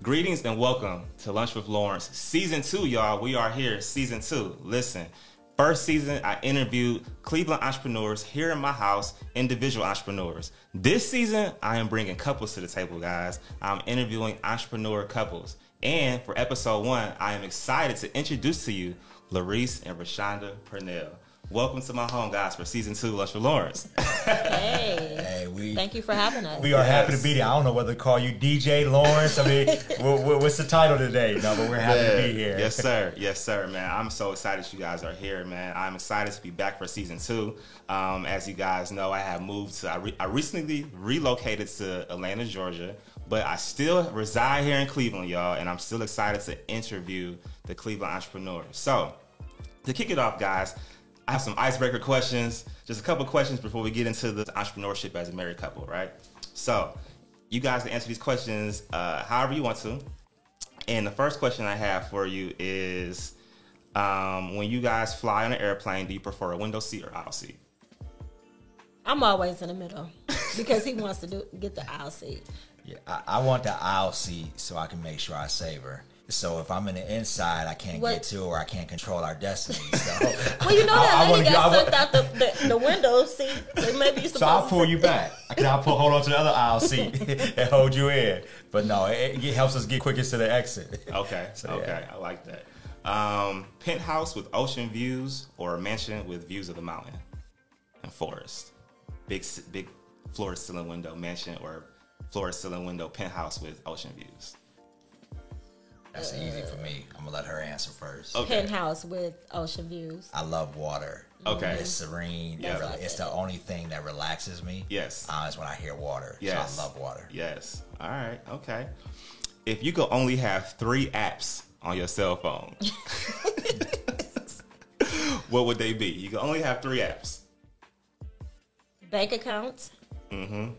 Greetings and welcome to Lunch with Lawrence, season two, y'all. We are here, season two. Listen, first season, I interviewed Cleveland entrepreneurs here in my house, individual entrepreneurs. This season, I am bringing couples to the table, guys. I'm interviewing entrepreneur couples. And for episode one, I am excited to introduce to you Larice and Rashonda Purnell. Welcome to my home, guys, for season two, Lunch with Lawrence. Hey. Hey, we Thank you for having us. we are happy to be here. I don't know whether to call you DJ Lawrence. I mean, what, what- what's the title today? No, but we're happy to be here. Yes, sir. Yes, sir, man. I'm so excited you guys are here, man. I'm excited to be back for season two. Um, as you guys know, I have moved to, I, re- I recently relocated to Atlanta, Georgia, but I still reside here in Cleveland, y'all, and I'm still excited to interview the Cleveland entrepreneurs. So, to kick it off, guys, I have some icebreaker questions. Just a couple questions before we get into the entrepreneurship as a married couple, right? So, you guys can answer these questions uh, however you want to. And the first question I have for you is um, when you guys fly on an airplane, do you prefer a window seat or aisle seat? I'm always in the middle because he wants to do get the aisle seat. Yeah, I, I want the aisle seat so I can make sure I save her. So if I'm in the inside, I can't What- get to her or I can't control our destiny. So, Well, you know I- I that wanna lady go- got sucked out the, the, the window seat. So maybe you're so I'll pull you back. I can I'll pull, hold on to the other aisle seat and hold you in. But no, it, it helps us get quickest to the exit. Okay, So, okay, yeah. I like that. Um, penthouse with ocean views or a mansion with views of the mountain and forest? Big, big floor to ceiling window mansion or floor to ceiling window penthouse with ocean views. That's easy for me. I'm gonna let her answer first. Okay. penthouse with ocean views. I love water. Okay. It's serene. Yeah. It It's the only thing that relaxes me. Yes. Uh, is when I hear water. Yes. So I love water. Yes. All right. Okay. If you could only have three apps on your cell phone, what would they be? You can only have three apps. Bank accounts. Mm-hmm.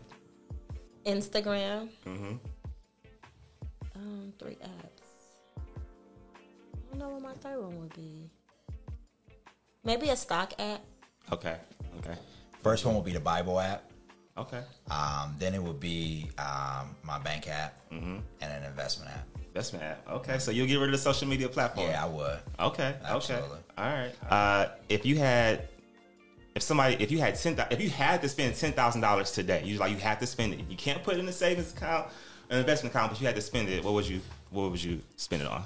Instagram. Mm-hmm. Um, three apps. I don't know what my third one would be. Maybe a stock app. Okay. Okay. First one will be the Bible app. Okay. Um, then it would be um, my bank app Mm-hmm. and an investment app. Investment app. Okay. So you'll get rid of the social media platform. Yeah, I would. Okay. Absolutely. Okay. All right. Uh, if you had, if somebody, if you had ten, if you had to spend ten thousand dollars today, you like you had to spend it. You can't put it in a savings account, an investment account, but you had to spend it. What would you, what would you spend it on?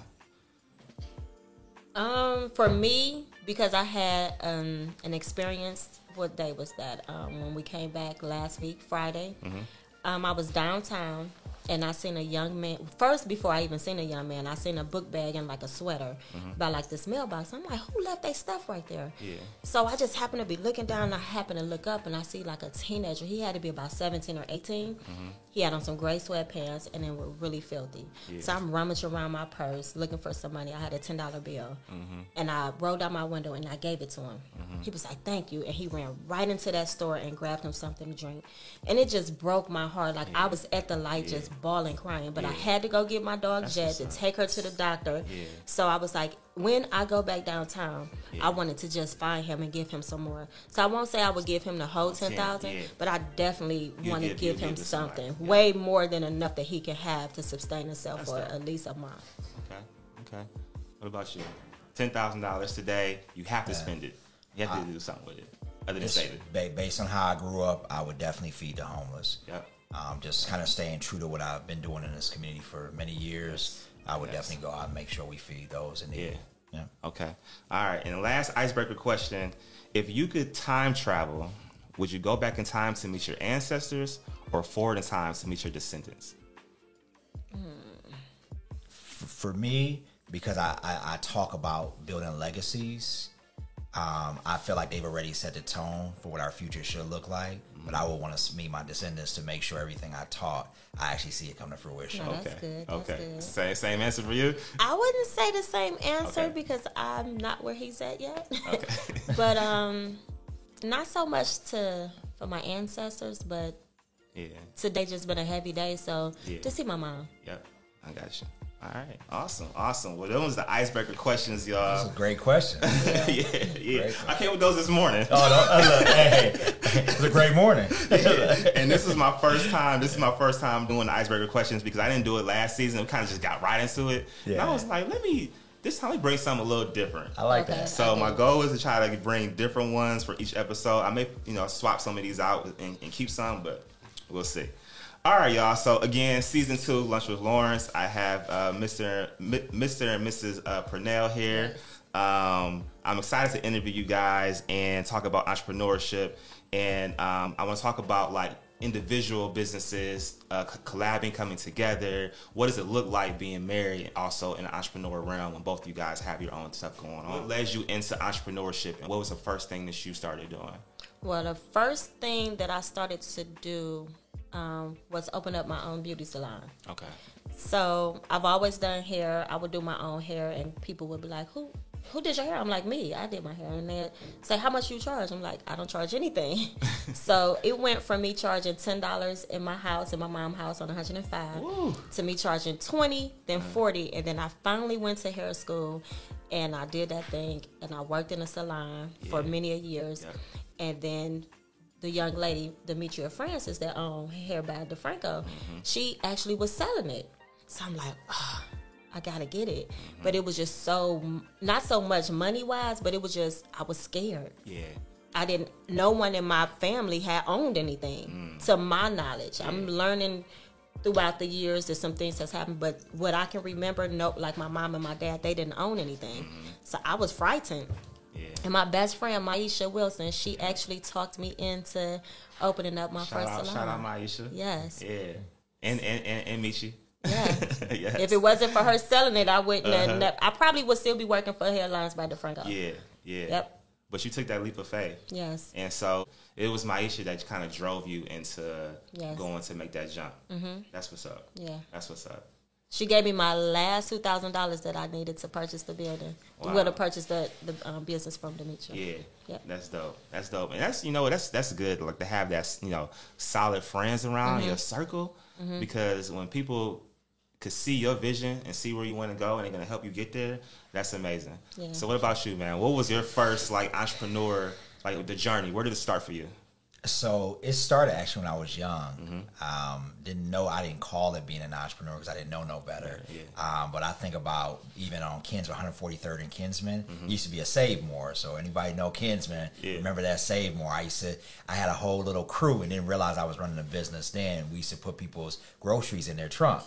Um, for me, because I had um an experience. What day was that? Um, when we came back last week, Friday. Um, I was downtown and I seen a young man. First, before I even seen a young man, I seen a book bag and like a sweater mm-hmm. by like this mailbox. I'm like, who left their stuff right there? Yeah. So I just happened to be looking down. And I happened to look up and I see like a teenager. He had to be about 17 or 18. Mm-hmm. He had on some gray sweatpants and they were really filthy. So I'm rummaging around my purse looking for some money. I had a $10 bill mm-hmm. and I rolled out my window and I gave it to him. He was like, thank you. And he ran right into that store and grabbed him something to drink. And it just broke my heart. Like I was at the light just bawling, crying. But I had to go get my dog That's Jet what's to take her to the doctor. Yeah. So I was like, when I go back downtown, Yeah. I wanted to just find him and give him some more. So I won't say I would give him the whole ten thousand, yeah. but I definitely want to give- give him give something yeah. way more than enough that he can have to sustain himself That's for dope. at least a month. Okay. Okay. What about you? Ten thousand dollars today. You have to spend it. You have to do something with it, other than Just save it. based on how I grew up, I would definitely feed the homeless. Yep. Um, just kind of staying true to what I've been doing in this community for many years. I would Yes. definitely go out and make sure we feed those in need. Yeah. Yeah. Okay. All right. And the last icebreaker question: If you could time travel, would you go back in time to meet your ancestors, or forward in time to meet your descendants? For me, because I, I, I talk about building legacies, um, I feel like they've already set the tone for what our future should look like. But I would want to meet my descendants to make sure everything I taught, I actually see it come to fruition. No, That's okay. good, that's okay. good. Same same answer for you. I wouldn't say the same answer Okay. because I'm not where he's at yet. Okay. but um, not so much to for my ancestors, but yeah. today just been a heavy day. So Yeah. to see my mom. Yep. I got you. All right, awesome, awesome. Well, those was the icebreaker questions, y'all. That's a great question. yeah, yeah. I came with those this morning. Oh, no, uh, look, hey, hey, it was a great morning. Yeah. And this is my first time. This is my first time doing the icebreaker questions because I didn't do it last season. We kind of just got right into it. And I was like, let me this time we bring something a little different. I like Okay. that. So my goal is to try to bring different ones for each episode. I may, you know, swap some of these out and, and keep some, but we'll see. All right, y'all. So again, season two, lunch with Lawrence. I have uh, Mr. M- Mr. and Mrs. Uh, Purnell here. Um, I'm excited to interview you guys and talk about entrepreneurship. And um, I want to talk about like individual businesses uh, collabing, coming together. What does it look like being married and also in the entrepreneur realm when both of you guys have your own stuff going on? What led you into entrepreneurship and what was the first thing that you started doing? Well, the first thing that I started to do um, was open up my own beauty salon. Okay. So I've always done hair. I would do my own hair, and people would be like, "Who, who did your hair?" I'm like, "Me. I did my hair." And they say, "How much you charge?" I'm like, "I don't charge anything." so it went from me charging ten dollars in my house, in my mom's house on 105, Woo. to me charging twenty, then forty, and then I finally went to hair school, and I did that thing, and I worked in a salon for many a years, Yeah. and then the young lady, Demetria Francis, that owned Hair by DeFranco, mm-hmm. she actually was selling it. So I'm like, oh, I gotta get it. Mm-hmm. But it was just so, not so much money wise, but it was just, I was scared. Yeah. I didn't, no one in my family had owned anything mm. to my knowledge. I'm learning throughout the years that some things has happened, but what I can remember, no, like my mom and my dad, they didn't own anything. Mm-hmm. So I was frightened. Yeah. And my best friend, Maisha Wilson, she actually talked me into opening up my Shout first out, salon. shout out Maisha. Yes. Yeah. And and and, and Michi. Yeah. yes. If it wasn't for her selling it, I wouldn't have. Uh-huh. ne- I probably would still be working for Hairlines by DeFranco. Yeah, yeah. Yep. But you took that leap of faith. Yes. And so it was Maisha that kind of drove you into Yes. going to make that jump. Mm-hmm. That's what's up. Yeah. That's what's up. She gave me my last two thousand dollars that I needed to purchase the building. Wow. Well, to purchase the the um, business from Demetria. Yeah. Yep. That's dope. That's dope. And that's you know that's that's good like to have that you know solid friends around Mm-hmm. your circle because when people could see your vision and see where you want to go and they're gonna help you get there, that's amazing. Yeah. So what about you, man? What was your first like entrepreneur like the journey? Where did it start for you? So it started actually when I was young. Um, didn't know I didn't call it being an entrepreneur because I didn't know no better. Yeah. Um, but I think about even on Kinsman, 143rd and Kinsman used to be a Save More. So anybody know Kinsman? Yeah. Remember that Save More? I used to. I had a whole little crew and didn't realize I was running a business. Then we used to put people's groceries in their trunk.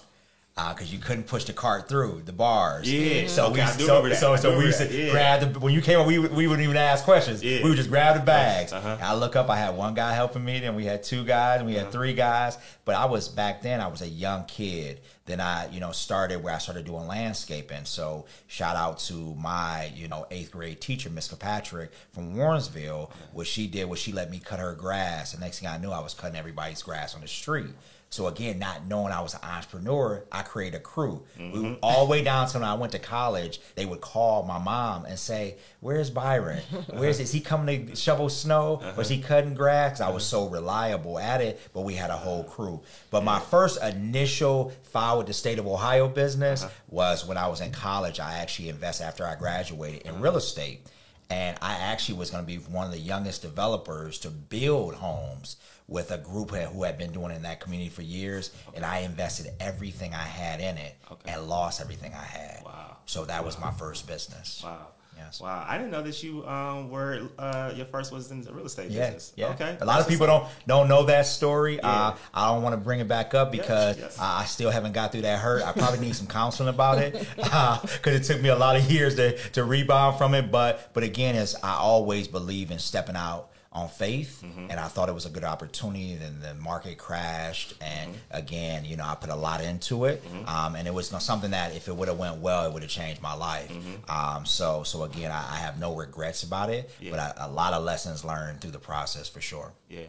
Because you couldn't push the cart through the bars, Yeah. So Okay, we, so, so, so we used to. Yeah. grab the when you came up, we, we wouldn't even ask questions. Yeah. We would just grab the bags. Uh-huh. I look up, I had one guy helping me, then we had two guys, and we Uh-huh. had three guys. But I was back then, I was a young kid. Then I, you know, started where I started doing landscaping. So shout out to my, you know, eighth grade teacher, Miss Kirkpatrick from Warrensville. What she did was she let me cut her grass. The next thing I knew, I was cutting everybody's grass on the street. So again, not knowing I was an entrepreneur, I created a crew. We, mm-hmm. all the way down to when I went to college, they would call my mom and say, "Where's Byron? Uh-huh. Where's is he coming to shovel snow? Uh-huh. Was he cutting grass?" I was uh-huh. so reliable at it, but we had a whole crew. But my first initial file with the state of Ohio business was when I was in college. I actually invested after I graduated in real mm-hmm. estate. And I actually was going to be one of the youngest developers to build homes with a group who had been doing it in that community for years. And I invested everything I had in it Okay. and lost everything I had. Wow. So that was my first business. Wow. Yes. Wow. I didn't know that you um were uh your first was in the real estate Yeah, business. yeah. Okay. A lot That's of people don't don't know that story. Yeah. Uh, I don't want to bring it back up because yes. I I still haven't got through that hurt. I probably need some counseling about it because it took me a lot of years to to rebound from it. But but again, as I always believe in stepping out on faith, Mm-hmm. and I thought it was a good opportunity. Then the market crashed, and Mm-hmm. again, you know, I put a lot into it, um, and it was not something that if it would have went well, it would have changed my life. Um, so so again, I, I have no regrets about it, Mm-hmm. Yeah. but I, a lot of lessons learned through the process for sure. Yeah.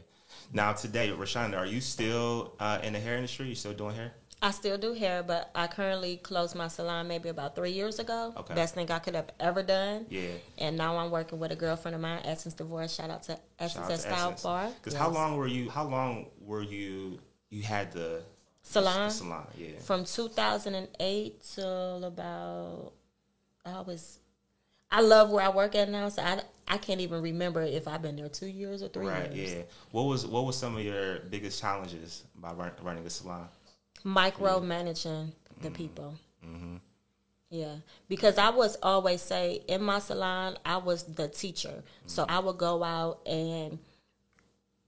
Now today, Rashonda, are you still uh, in the hair industry? You still doing hair? I still do hair, but I currently closed my salon maybe about three years ago. Okay. Best thing I could have ever done. Yeah. And now I'm working with a girlfriend of mine, Essence Divorce. Shout out to Essence at Style Bar. Because how long were you? How long were you? You had the salon. Salon, yeah. From 2008 till about I was. I love where I work at now, so I, I can't even remember if I've been there two years or three Right, years. yeah. What was what was some of your biggest challenges by run, running a salon? Micro managing the mm-hmm. people. Mm-hmm. Yeah, because I was always say in my salon, I was the teacher, so mm-hmm. I would go out and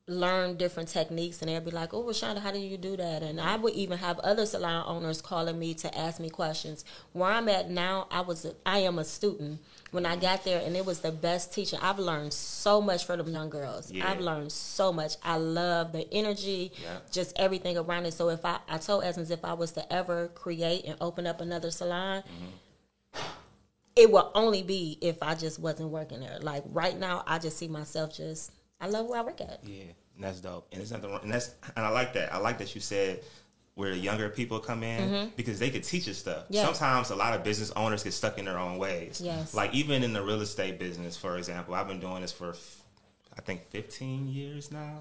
learn different techniques, and they'd be like, "Oh, Rashonda, how do you do that?" And I would even have other salon owners calling me to ask me questions. Where I'm at now, I was a, I am a student. When I got there, and it was the best teacher. I've learned so much from them young girls. Yeah. I've learned so much. I love the energy, Yeah. just everything around it. So if I, I told Essence if I was to ever create and open up another salon, mm-hmm. it will only be if I just wasn't working there. Like right now, I just see myself just. I love where I work at. Yeah, and that's dope. And it's nothing wrong. And that's and I like that. I like that you said where the younger people come in because they could teach us stuff. Mm-hmm. Yeah. Sometimes a lot of business owners get stuck in their own ways. Yes. Like even in the real estate business, for example, I've been doing this for I think 15 years now.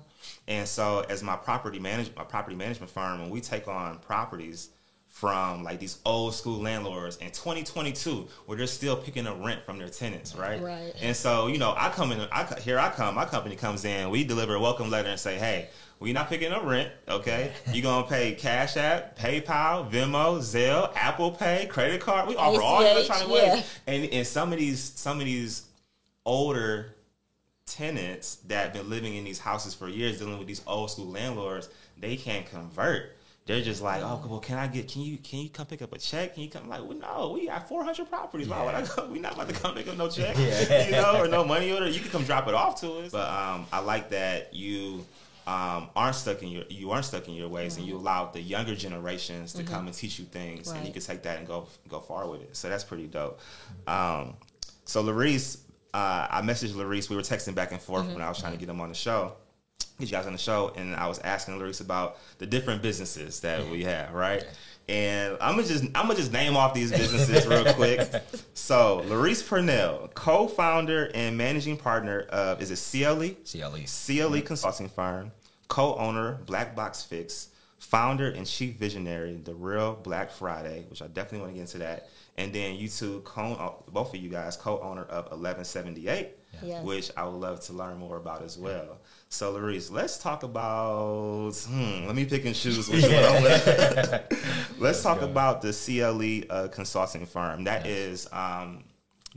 And so as my property manage my property management firm, when we take on properties from like these old school landlords in 2022 where they're still picking up rent from their tenants, right? Right. And so, you know, I come in, I, here I come, my company comes in, we deliver a welcome letter and say, hey, we not picking up rent, okay? You're going to pay Cash App, PayPal, Venmo, Zelle, Apple Pay, credit card. We offer all ACH, electronic yeah. ways. And, and some of these, some of these older tenants that have been living in these houses for years, dealing with these old school landlords, they can't convert. They're just like, oh, well, can I get? Can you can you come pick up a check? Can you come? I'm Like, well, no, we got four hundred properties. Why would I go? We not about to come pick up no check, Yeah. you know, or no money order. You can come drop it off to us. But um, I like that you um, aren't stuck in your you aren't stuck in your ways, and you allow the younger generations to come and teach you things, and you can take that and go go far with it. So that's pretty dope. Um, so Larice, uh, I messaged Larice. We were texting back and forth when I was trying to get him on the show, get you guys on the show, and I was asking Larice about the different businesses that we have, right? And I'm gonna just I'm gonna just name off these businesses real quick. So Larice Purnell, co-founder and managing partner of is it CLE? CLE. CLE Consulting Firm, co-owner Black Box Fix, founder and chief visionary The Real Black Friday, which I definitely want to get into that. And then you two, co- both of you guys, co-owner of 1178, Yes. which I would love to learn more about as well. So, Larice, let's talk about. Hmm, let me pick and choose which one I'm with. let's talk about the CLE uh, consulting firm. That is um,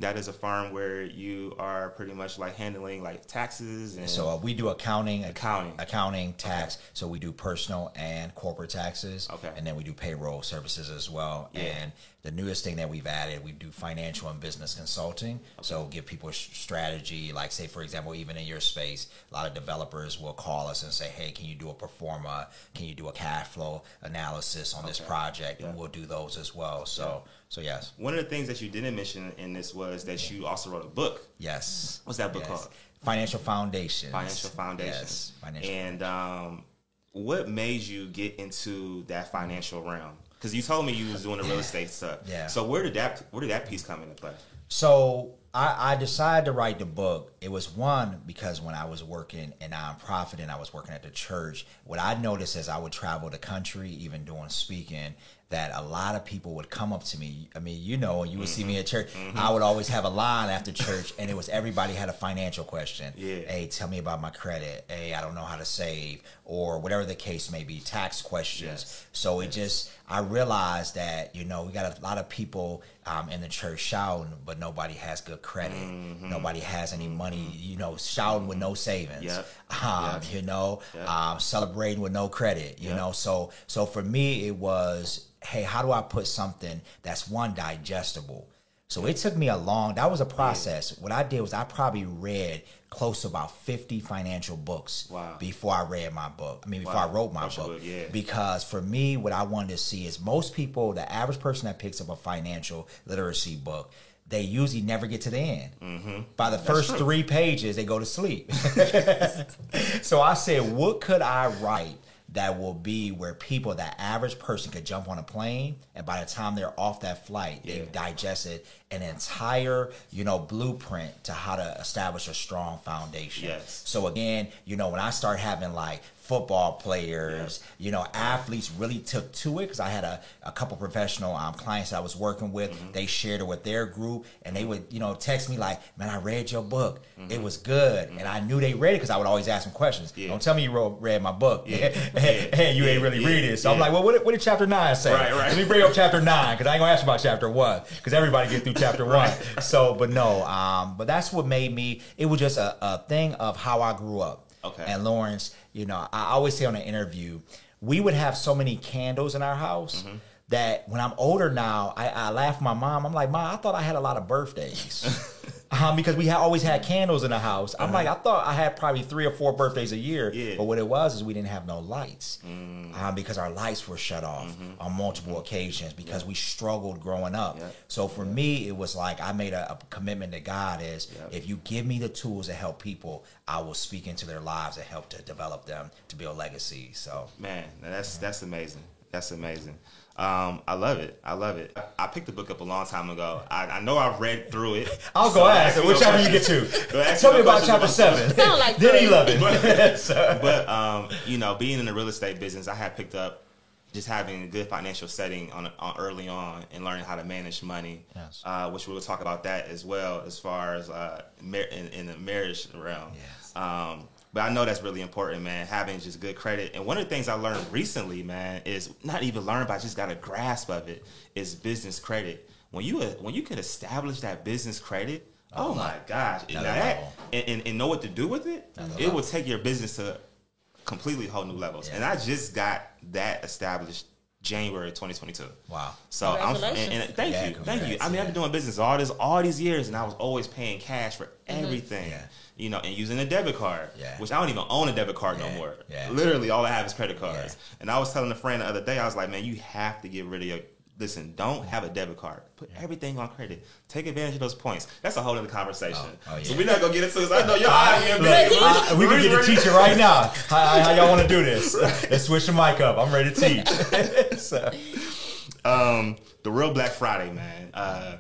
that is a firm where you are pretty much like handling like taxes and So uh, we do accounting, Accounting. accounting, tax. So we do personal and corporate taxes. Okay. And then we do payroll services as well. Yeah. And the newest thing that we've added, we do financial and business consulting. So give people strategy. Like say, for example, even in your space, a lot of developers will call us and say, "Hey, can you do a pro forma? Can you do a cash flow analysis on this project?" Yeah. And we'll do those as well. So, so yes, One of the things that you didn't mention in this was that you also wrote a book, yes. What's that book Yes. called? Financial Foundations. Financial Foundations. Yes, financial. And um, what made you get into that financial realm? Because you told me you was doing the real estate stuff. Yeah. So where did that where did that piece come into play? So I, I decided to write the book. It was one because when I was working in nonprofit and I was working at the church, what I noticed as I would travel the country, even doing speaking, that a lot of people would come up to me. I mean, you know, you would see me at church. Mm-hmm. I would always mm-hmm. have a line after church, and it was everybody had a financial question. Yeah. Hey, tell me about my credit. Hey, I don't know how to save, or whatever the case may be. Tax questions. Yes. So it just, I realized that, you know, we got a lot of people um, in the church shouting, but nobody has good credit. Mm-hmm. Nobody has any money, you know, shouting with no savings. Yep. Um, Yep. You know, Yep. um, celebrating with no credit, you know. So, so for me, it was, hey, how do I put something that's one digestible? So it took me a long. That was a process. What I did was I probably read close to about fifty financial books Wow. before I read my book. I mean, before Wow. I wrote my book, yeah. Because for me, what I wanted to see is most people, the average person that picks up a financial literacy book, they usually never get to the end. Mm-hmm. By the first three pages, they go to sleep. so I said, what could I write that will be where people, that average person, could jump on a plane, and by the time they're off that flight, Yeah. they've digested an entire, you know, blueprint to how to establish a strong foundation. Yes. So again, you know, when I start having like football players, you know, athletes really took to it because I had a, a couple professional um, clients I was working with. Mm-hmm. They shared it with their group and they would, you know, text me like, man, I read your book. Mm-hmm. It was good. And I knew they read it because I would always ask them questions. Yeah. Don't tell me you wrote, read my book. Yeah. hey, you Yeah. ain't really read it. So I'm like, well, what, did- what did chapter nine say? Right, right. Let me bring up chapter nine because I ain't gonna ask you about chapter one because everybody get through chapter one. So, but no, um, but that's what made me. It was just a, a thing of how I grew up. Okay. And Lawrence, you know, I always say on an interview, we would have so many candles in our house. Mm-hmm. That when I'm older now, I, I laugh at my mom. I'm like, Mom, I thought I had a lot of birthdays. Um, because we had always had candles in the house. I'm like, I thought I had probably three or four birthdays a year. Uh-huh. Yeah. Mm. But what it was is we didn't have no lights um, because our lights were shut off Mm-hmm. on multiple occasions because we struggled growing up. Yeah. So for me, it was like I made a, a commitment to God is Yeah. if you give me the tools to help people, I will speak into their lives and help to develop them to build legacy. So Man, that's that's amazing. That's amazing. Um, I love it. I love it. I picked the book up a long time ago. I, I know I've read through it. I'll So go ask ask. me Which chapter you get to? Tell me me about chapter seven. Sound like then three. eleven. So- But um, you know, being in the real estate business, I had picked up just having a good financial setting on, on early on and learning how to manage money. Yes. Uh, which we will talk about that as well as far as uh, mar- in, in the marriage realm. Yes. Um, but I know that's really important, man. Having just good credit, and one of the things I learned recently, man, is not even learn, but I just got a grasp of it. Is business credit. When you when you can establish that business credit, oh, my gosh, and, Another that, and, and, and know what to do with it, it will take your business to completely whole new levels. And I just got that established January 2022. Wow. So I'm and, and thank Yeah, you, thank you. I mean, I've been doing business all this all these years, and I was always paying cash for Mm-hmm. everything. Yeah. You know, and using a debit card, Yeah. which I don't even own a debit card no more. yeah. Literally, all I have is credit cards. Yeah. And I was telling a friend the other day, I was like, man, you have to get rid of your. Listen, don't have a debit card. Put everything on credit. Take advantage of those points. That's a whole other conversation. Oh, oh, So we're not gonna get into this. I know y'all out here, Look, we can get a teacher right now. How, how, how y'all want to do this? Let's switch the mic up. I'm ready to teach. so, um, the real Black Friday, man. Uh,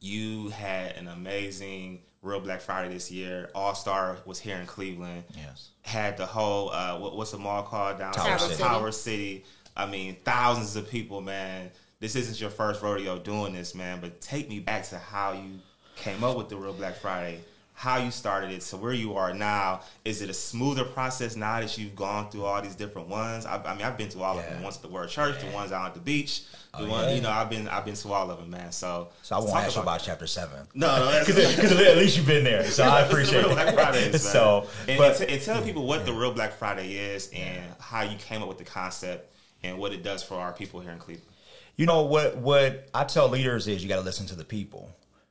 you had an amazing real Black Friday this year. All Star was here in Cleveland. yes. Had the whole uh, what, what's the mall called down Tower City. Tower City. I mean, thousands of people, man. This isn't your first rodeo doing this, man. But take me back to how you came up with the real Black Friday. How you started it to where you are now. Is it a smoother process now that you've gone through all these different ones? I, I mean, I've been to all of them. Once at the Word Church, the ones out at the beach, the Oh, one yeah. you know. I've been I've been to all of them, man. So So I won't talk ask you about chapter seven. No, no, Because at least you've been there. So I is appreciate real Black it. Fridays, man. So, and, but and, t- and tell people what the real Black Friday is and how you came up with the concept and what it does for our people here in Cleveland. You know what? What I tell leaders is you got to listen to the people.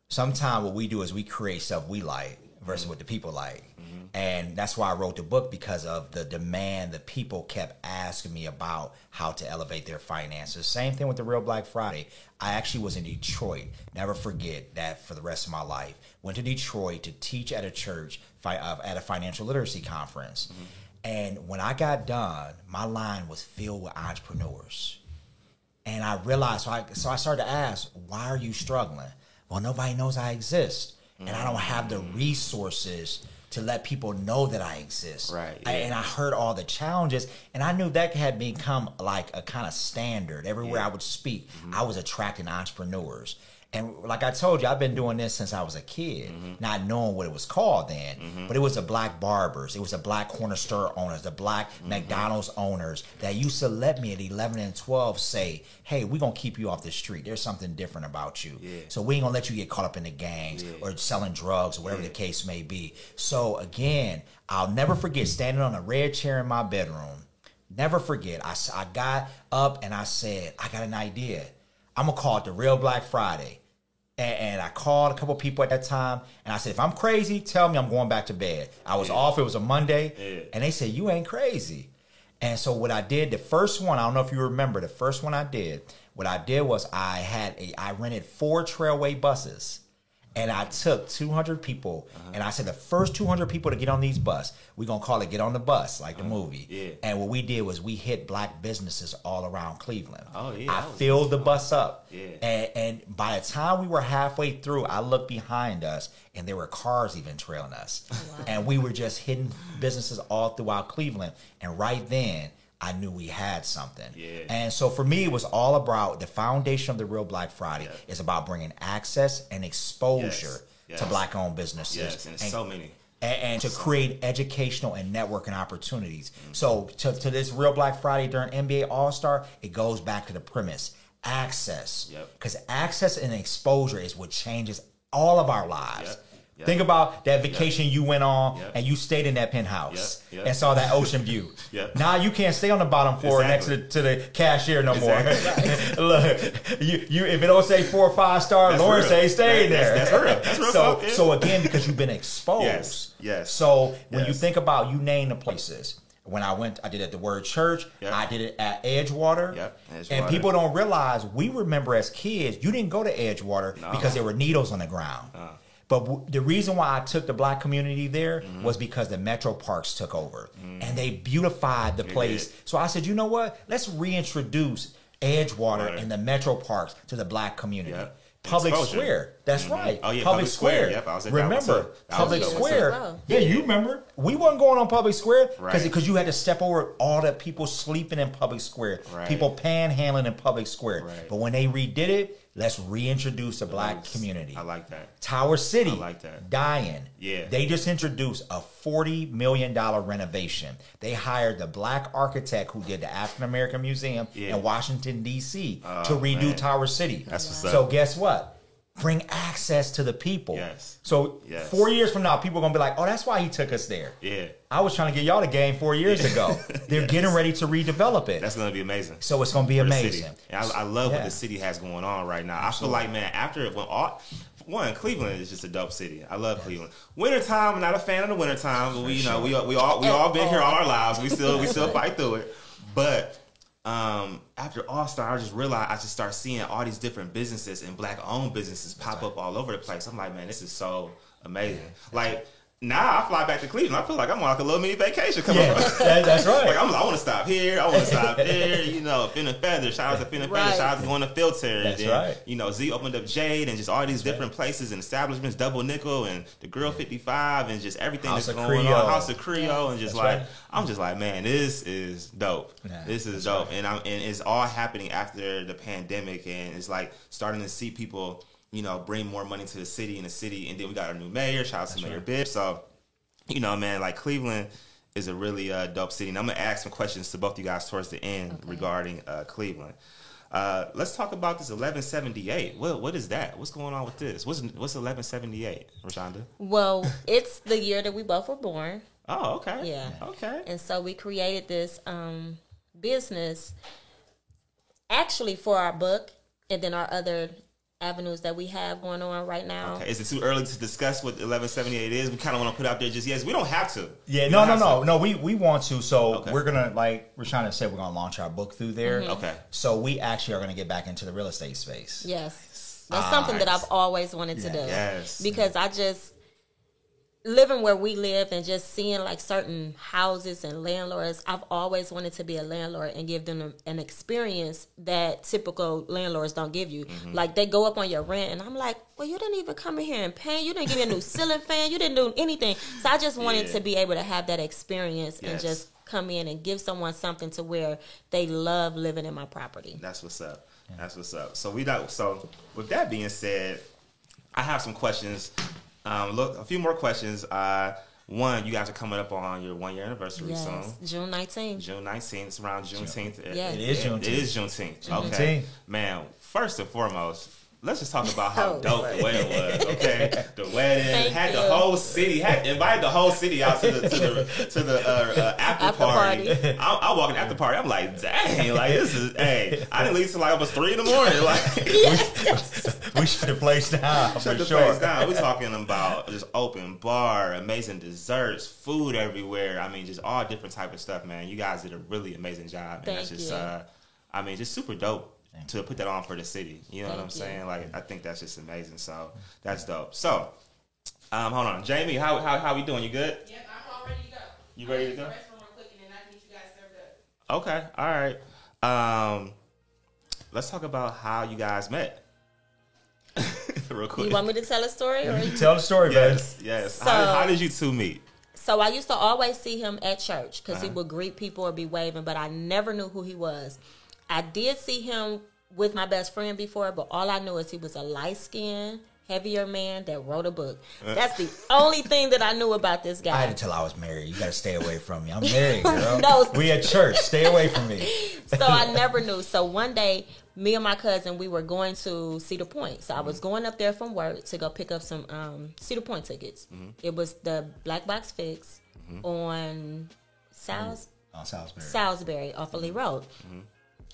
Sometimes what we do is we create stuff we like versus mm-hmm. what the people like, mm-hmm. and that's why I wrote the book because of the demand the people kept asking me about how to elevate their finances. Same thing with the Real Black Friday. I actually was in Detroit. Never forget that for the rest of my life. Went to Detroit to teach at a church fi- uh, at a financial literacy conference. Mm-hmm. And when I got done, my line was filled with entrepreneurs. And I realized, so I, so I started to ask, why are you struggling? Well, nobody knows I exist. And I don't have the resources to let people know that I exist. Right, I- and I heard all the challenges, and I knew that had become like a kind of standard. Everywhere Yeah. I would speak, I was attracting entrepreneurs. And like I told you, I've been doing this since I was a kid, mm-hmm. not knowing what it was called then. Mm-hmm. But it was the black barbers, it was the black corner store owners, the black mm-hmm. McDonald's owners that used to let me at 11 and 12 say, hey, we're going to keep you off the street. There's something different about you. Yeah. So we ain't going to let you get caught up in the gangs Yeah. or selling drugs or whatever Yeah. the case may be. So again, I'll never forget standing on a red chair in my bedroom. Never forget, I, I got up and I said, I got an idea. I'm going to call it the Real Black Friday. And, and I called a couple people at that time, and I said, if I'm crazy, tell me I'm going back to bed. I was Yeah. off. It was a Monday, Yeah. and they said you ain't crazy. And so what I did, the first one, I don't know if you remember, the first one I did, what I did was I had a, I rented four Trailway buses, And I took 200 people, and I said the first 200 people to get on these bus, we're gonna call it "Get on the Bus," like the movie. Yeah. And what we did was we hit black businesses all around Cleveland. Oh, yeah, I filled the bus up. Yeah. And, and by the time we were halfway through, I looked behind us, and there were cars even trailing us. Oh, and we were just hitting businesses all throughout Cleveland. And right then, I knew we had something. Yeah. And so for me, it was all about the foundation of the Real Black Friday Yeah. is about bringing access and exposure Yes. to black-owned businesses. Yes, and it's so many. and, and to create educational and networking opportunities. Mm-hmm. So to, to this real Black Friday during NBA All Star, it goes back to the premise access. Yep. Because access and exposure is what changes all of our lives. Yep. Yep. Think about that vacation you went on Yep. and you stayed in that penthouse Yep. Yep. and saw that ocean view. Yep. Now you can't stay on the bottom floor Exactly. next to the, to the cashier no Exactly. more. Look, you, you if it don't say four or five star, That's Lauren real. say stay That- there. that's- that's real. That's real so yeah. so again because you've been exposed. Yes, yes, So when you think about you name the places. When I went, I did it at the Word Church. Yep. I did it at Edgewater. Yep, And people don't realize we remember as kids, you didn't go to Edgewater No. because there were needles on the ground. But w- the reason why I took the black community there Mm-hmm. was because the Metro Parks took over and they beautified the place. did. So I said, you know what? Let's reintroduce Edgewater Right. and the Metro Parks to the black community. Yep. Public Exposure. Square. That's right. Oh, yeah, Public, Public Square. Square. Yep, I was at that remember. That was Public a good one too. Square. Wow. Yeah, you remember. We weren't going on Public Square because Right. you had to step over all the people sleeping in Public Square, Right. people panhandling in Public Square. Right. But when they redid it, let's reintroduce the black Nice. community. I like that. Tower City, I like that. dying. Yeah. They just introduced a $40 million renovation. They hired the black architect who did the African American Museum Yeah. in Washington, D.C. Oh, to redo man. Tower City. That's what's So up. guess what? Bring access to the people. Yes. So Yes. four years from now, people are gonna be like, "Oh, that's why he took us there." Yeah, I was trying to get y'all the game four years ago. They're Yes. getting ready to redevelop it. that's gonna be amazing. so it's gonna be for amazing. And I, I love what the city has going on right now. I feel like, man, after when all one Cleveland is just a dope city. I love Cleveland. Wintertime, I'm not a fan of the wintertime, but we, you know, we we all we all been here all our lives. We still we still fight through it. But um, after All Star, I just realized I just start seeing all these different businesses and black owned businesses pop up all over the place. I'm like, man, this is so amazing. Like now, I fly back to Cleveland. I feel like I'm on like a little mini vacation. Come Yeah, on. that- that's right. Like I'm, I want to stop here. I want to stop there. You know, Finn and Feather. Shout out to Finn and Feather. Shout out to going to Filter. That's then, right. You know, Z opened up Jade and just all these different places and establishments, Double Nickel and the Grill 55 and just everything House that's of going Creole. on. House of Creole and just That's like right. I'm just like, man, this is dope. Yeah, this is dope, right. and I'm and it's all happening after the pandemic, and it's like starting to see people. You know, bring more money to the city and the city, and then we got our new mayor. Shout out to Mayor right. Bibb. So, you know, man, like Cleveland is a really uh, dope city. And I'm gonna ask some questions to both of you guys towards the end regarding uh, Cleveland. Uh, let's talk about this 1178. What what is that? What's going on with this? What's what's 1178, Rashonda? Well, it's the year that we both were born. Oh, okay. Yeah. Okay. And so we created this um, business actually for our book and then our other avenues that we have going on right now. Okay. Is it too early to discuss what 1178 is? We kind of want to put out there just yes. We don't have to. Yeah, We no, no, no, to. no. We we want to. So Okay. we're gonna like Rashonda said, we're gonna launch our book through there. Mm-hmm. Okay. So we actually are gonna get back into the real estate space. Yes. That's something that I've always wanted to do. Yes. Because I just living where we live and just seeing like certain houses and landlords, I've always wanted to be a landlord and give them a- an experience that typical landlords don't give you. Mm-hmm. Like they go up on your rent and I'm like, well, you didn't even come in here and pay. You didn't give me a new ceiling fan. You didn't do anything. So I just wanted Yeah. to be able to have that experience and just come in and give someone something to where they love living in my property. That's what's up. That's what's up. So we got so with that being said, I have some questions. Um, look, a few more questions. Uh, one, you guys are coming up on your one year anniversary Yes. soon. June 19th. June 19th, it's around Juneteenth. Yeah. It is It Juneteenth. is Juneteenth. Okay. Juneteenth. Man, first and foremost, let's just talk about how Oh, dope the wedding was. Okay. The wedding Thank had you. the whole city, had invited the whole city out to the to the to the uh, uh, after, After party. party. I, I walk in after party, I'm like, dang, like this is hey, I didn't leave till like almost three in the morning. Like we shut the place down Shut for the sure. place down. We're talking about just open bar, amazing desserts, food everywhere. I mean, just all different type of stuff, man. You guys did a really amazing job, and Thank that's just, uh, I mean, just super dope. To put that on for the city. You know what I'm Thank you. saying? Like I think that's just amazing. So that's dope. So um, hold on, Jamie, how how how we doing? You good? Yep, I'm all ready to go. You ready to go? I'll use the restroom real quick and then I can get you guys served up. Okay, all right. Um, let's talk about how you guys met. Real quick. You want me to tell a story or? Tell the story, yes, yes. how, So- how did you two meet? So I used to always see him at church because he Uh-huh. would greet people or be waving, but I never knew who he was. I did see him with my best friend before, but all I knew is he was a light skinned, heavier man that wrote a book. Uh. That's the only thing that I knew about this guy. I had guy. to tell I was married. You got to stay away from me. I'm married, girl. No. We at church. Stay away from me. so I never knew. So one day, me and my cousin, we were going to Cedar Point. So I was mm-hmm. going up there from work to go pick up some um, Cedar Point tickets. Mm-hmm. It was the Black Box Fix mm-hmm. on South mm. On Salisbury. Salisbury off of Lee Road.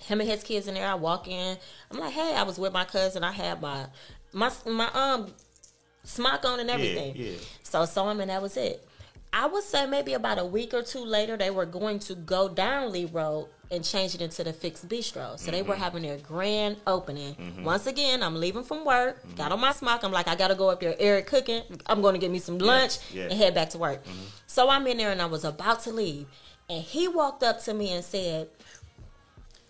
Him and his kids in there. I walk in. I'm like, hey, I was with my cousin. I had my my my um smock on and everything. yeah. So saw him and that was it. I would say maybe about a week or two later, they were going to go down Lee Road and change it into the Fix Bistro. So they were Mm-hmm. having their grand opening. Once again, I'm leaving from work, got on my smock. I'm like, I gotta go up there. Eric cooking. I'm going to get me some lunch yeah. and head back to work. So I'm in there and I was about to leave, and he walked up to me and said,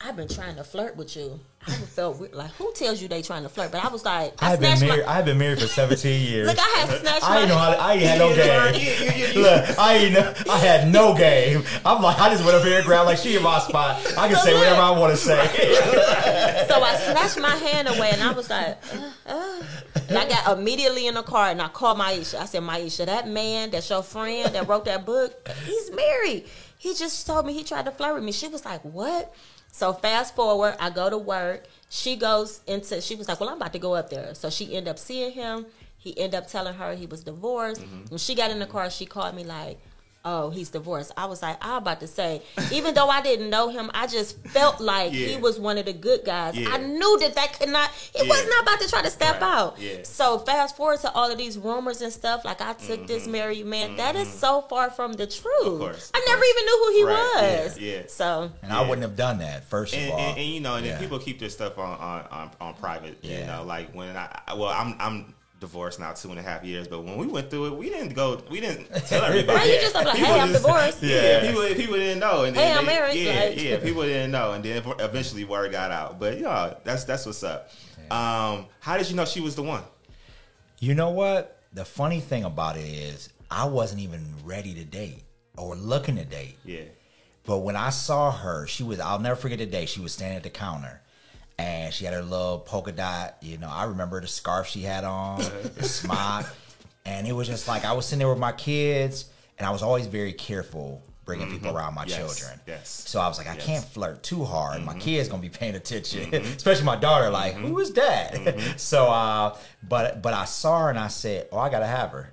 "I've been trying to flirt with you." I felt weird, like, who tells you they trying to flirt? But I was like, I I've been married. my. I've been married for 17 years. Look, I had snatched I my. know how. To, I ain't had no game. Look, I ain't. know- I had no game. I'm like, I just went up here and grabbed like she in my spot. I can So say look. whatever I want to say. So I snatched my hand away and I was like, uh, uh. and I got immediately in the car and I called Maisha. I said, Maisha, that man, that's your friend that wrote that book, he's married. He just told me he tried to flirt with me. She was like, what? So fast forward, I go to work. She goes into, she was like, well, I'm about to go up there. So she ended up seeing him. He ended up telling her he was divorced. Mm-hmm. When she got in the car, she called me like, oh, he's divorced. I was like, I'm about to say, even though I didn't know him, I just felt like he was one of the good guys. Yeah. I knew that that could not, it was not about to try to step Right. out. Yeah. So fast forward to all of these rumors and stuff, like I took this married man. That is so far from the truth. Mm-hmm. Of course, I of never course. even knew who he Right. was. Yeah, yeah. So And I wouldn't have done that. First of and, all, and, and, you know, and Yeah. then people keep their stuff on on, on, on private. You Yeah. know, like when I well, I'm I'm divorced now two and a half years, but when we went through it, we didn't go, we didn't tell everybody. Right, you just like, People hey, I'm just- divorced. Yeah, Yeah. people people didn't know, and Hey, then I'm married, Yeah, like- yeah, people didn't know, and then eventually word got out. But you know, that's that's what's up. Um, how did you know she was the one? You know what? The funny thing about it is, I wasn't even ready to date or looking to date. Yeah, But when I saw her, she was, I'll never forget the day. She was standing at the counter and she had her little polka dot, you know, I remember the scarf she had on, the smock. And it was just like, I was sitting there with my kids and I was always very careful bringing people around my Mm-hmm. Yes, children. yes. So I was like, I Yes. can't flirt too hard. Mm-hmm. My kids gonna be paying attention, especially my daughter. Like, who is that? Mm-hmm. so, uh, but but I saw her and I said, oh, I gotta have her.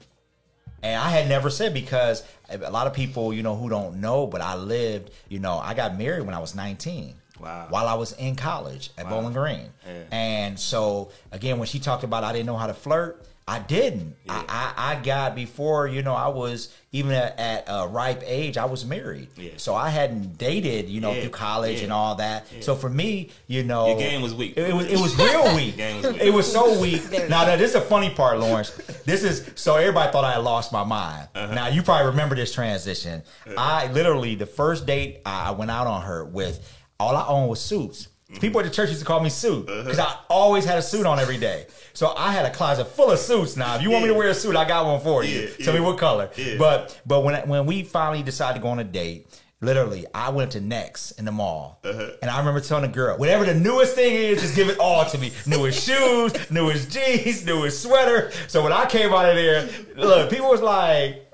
And I had never said because a lot of people, you know, who don't know, but I lived, you know, I got married when I was 19. Wow. While I was in college at Bowling Green. Yeah. And so, again, when she talked about I didn't know how to flirt, I didn't. Yeah. I, I, I got before, you know, I was even at, at a ripe age, I was married. Yeah. So I hadn't dated, you know, Yeah. through college Yeah. and all that. So for me, you know, Your game was weak. It, it was it was real weak. Game was weak. It was so weak. Now, now, this is a funny part, Lawrence. This is so everybody thought I had lost my mind. Uh-huh. Now you probably remember this transition. I literally the first date I I went out on her with all I owned was suits. Mm-hmm. People at the church used to call me suit Uh-huh. because I always had a suit on every day. So I had a closet full of suits. Now, if you want me to wear a suit, I got one for you. Yeah, Tell me what color. Yeah. But but when when we finally decided to go on a date, literally, I went to Next in the mall, Uh-huh. and I remember telling the girl, whatever the newest thing is, just give it all to me. Newest shoes, newest jeans, newest sweater. So when I came out of there, look, people was like.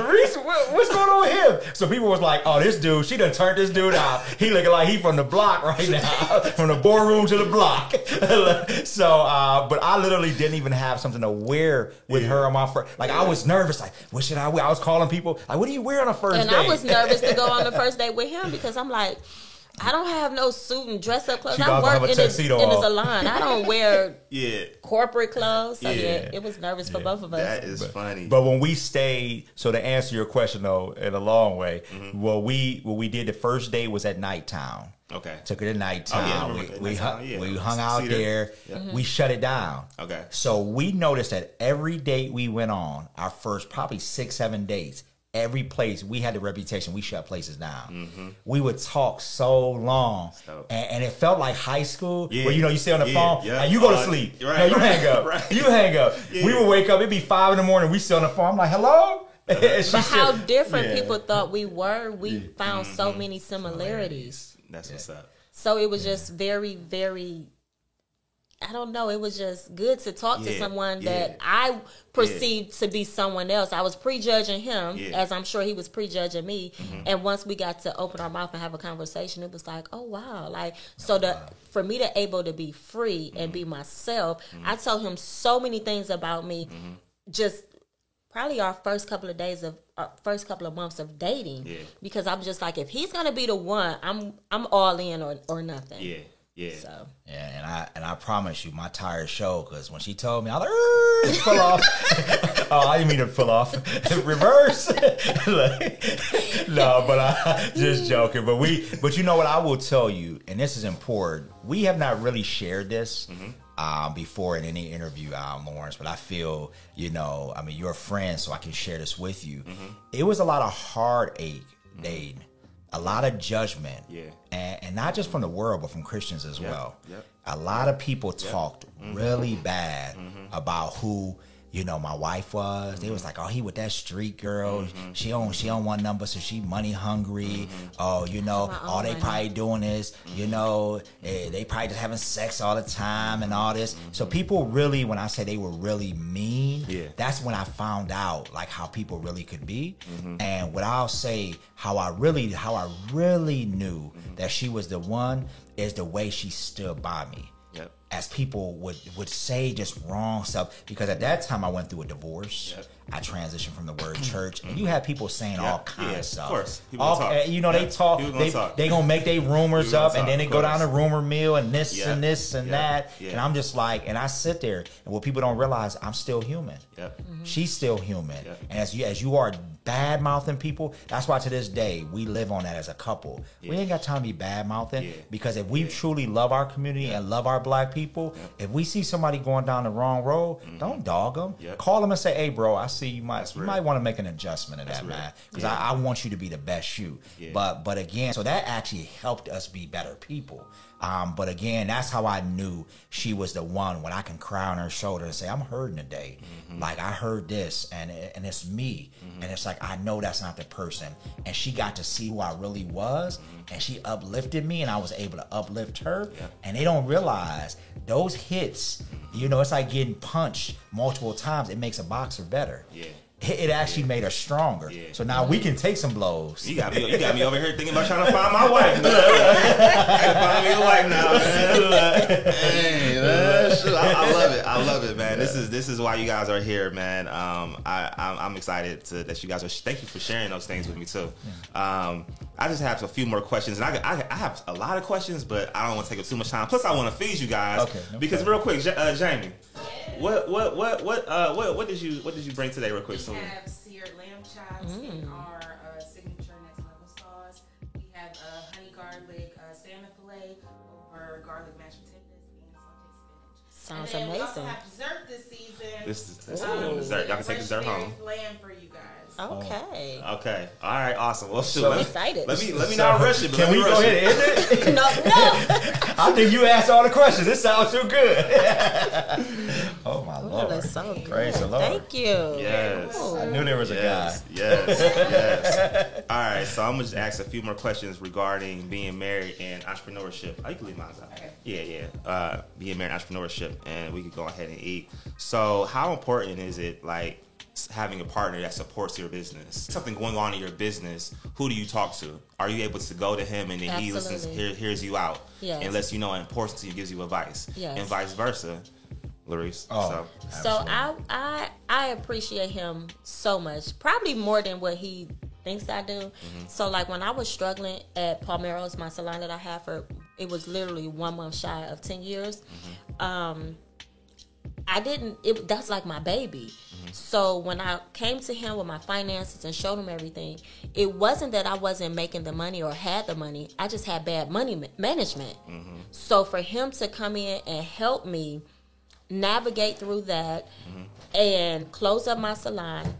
Reese, what, what's going on with him? So people was like, "Oh, this dude, she done turned this dude out. He looking like he from the block right now, from the boardroom to the block." so, uh, but I literally didn't even have something to wear with her on my first. Like I was nervous. Like, what should I wear? I was calling people. Like, what do you wear on a first and date? I was nervous to go on the first date with him because I'm like, I don't have no suit and dress up clothes. She I gonna have work a in a, in a salon. I don't wear Yeah, corporate clothes. So yeah, Yeah. it was nervous for both of us. that is funny. But when we stayed, so to answer your question though, in a long way, Mm-hmm. well, we what we did the first day was at Nighttown. okay, Took her to Oh, yeah, I Nighttown. remember we we, Nighttown, hung, yeah. we hung out Cedar. there. Yeah. We shut it down. Okay. So we noticed that every date we went on, our first probably six, seven dates, every place we had the reputation we shut places down. We would talk so long, Mm-hmm. So- and, and it felt like high school, Yeah. where you know you stay on the Yeah, phone yeah. and you go to Uh, sleep. right, no, you right, hang up. right. You hang up. Yeah. We would wake up. It'd be five in the morning. We still on the phone. I'm like, hello. And she's but how different Yeah. people thought we were, we found Mm-hmm. so many similarities. that's what's up. So it was just very, very. I don't know. It was just good to talk to someone yeah. that I perceived to be someone else. I was prejudging him, Yeah. Mm-hmm. as I'm sure he was prejudging me. And once we got to open our mouth and have a conversation, it was like, oh wow! Like so, the for me to able to be free and Mm-hmm. be myself, I told him so many things about me. Mm-hmm. Just probably our first couple of days of our first couple of months of dating Yeah. because I'm just like if he's gonna be the one I'm I'm all in or or nothing Yeah, yeah. so Yeah, and I and I promise you, my tires show because when she told me, I was like, pull off. oh, I didn't mean to pull off. Reverse. Like, no, but I just joking. But we, but you know what? I will tell you, and this is important. We have not really shared this. Um, before in any interview, um, Lawrence, but I feel, you know, I mean, you're a friend, so I can share this with you. It was a lot of heartache dating, a lot of judgment, Yeah. and, and not just from the world, but from Christians as well. yep. A lot of people talked mm-hmm. really bad mm-hmm. about who you know my wife was. They was mm-hmm. like, "Oh, he with that street girl. Mm-hmm. She don't she don't want number, so she money hungry. Mm-hmm. Oh, you know, all own they money. probably doing is, you know, eh, they probably just having sex all the time and all this. So people really, when I say they were really mean, Yeah. that's when I found out like how people really could be. And what I'll say, how I really, how I really knew that she was the one is the way she stood by me. Yep. As people would would say just wrong stuff because at that time I went through a divorce. Yep. I transitioned from the word church, and you had people saying all kinds Yeah, of stuff. of course. People All- talk. eh, you know, they talk. Gonna They talk. they gonna make their rumors up, and then they go down the rumor mill and this and this and that. And I'm just like, and I sit there, and what people don't realize, I'm still human. Yep. She's still human, and as you as you are bad mouthing people, that's why to this day we live on that as a couple. We ain't got time to be bad mouthing Yeah. because if we truly love our community and love our black people, if we see somebody going down the wrong road, don't dog them. Mm-hmm. Yep. Call them and say, "Hey, bro, I see you might That's you real. might want to make an adjustment of that, real. man, because Yeah. I, I want you to be the best you." Yeah. But but again, so that actually helped us be better people. Um, but again, that's how I knew she was the one when I can cry on her shoulder and say, "I'm hurting today. Mm-hmm. Like I heard this, and it- and it's me, and it's like I know that's not the person." And she got to see who I really was, Mm-hmm. and she uplifted me, and I was able to uplift her. And they don't realize those hits. You know, it's like getting punched multiple times. It makes a boxer better. Yeah. It actually made us stronger. Yeah. So now we can take some blows. You got me. You got me over here thinking about trying to find my wife. find me a wife now, man. hey, man. I, I love it. I love it, man. This is this is why you guys are here, man. Um, I I'm, I'm excited to, that you guys are. Thank you for sharing those things with me too. Um, I just have a few more questions, and I, I, I have a lot of questions, but I don't want to take up too much time. Plus, I want to feed you guys. Okay, no because real quick, uh, Jamie, what what what what uh what what did you what did you bring today, real quick? So We have seared lamb chops in our uh, signature next level sauce. We have uh, honey garlic uh, salmon fillet over garlic mashed potatoes and sauteed spinach. Sounds and then We also amazing. have dessert this season. this is this is Um, dessert. Y'all can take fresh dessert home. Flan for you guys. Okay. Okay. All right. Awesome. Well, shoot, So- let me, excited. Let me let me So, not rush it. But Can we go ahead and end it? No, no. I think you asked all the questions. This sounds too good. oh my Oh, lord! that's so good. Praise the Lord. Thank you. Yes. Ooh. I knew there was a guy. yes, yes. All right, so I'm gonna just ask a few more questions regarding being married and entrepreneurship. Oh, you can leave mine out. Okay. Yeah, yeah. Uh, being married and entrepreneurship, and we could go ahead and eat. So, how important is it, like, s- having a partner that supports your business? Something going on in your business, who do you talk to? Are you able to go to him and then he listens, Absolutely. hear, hears you out, Yes. and lets you know importance to you, gives you advice, Yes. and vice versa, Larice? Oh, so, So I, I I appreciate him so much, probably more than what he thinks I do. So like when I was struggling at Palmero's, my salon that I have for, it was literally one month shy of ten years. Um, I didn't. It, that's like my baby. So when I came to him with my finances and showed him everything, it wasn't that I wasn't making the money or had the money. I just had bad money ma- management. So for him to come in and help me navigate through that and close up my salon,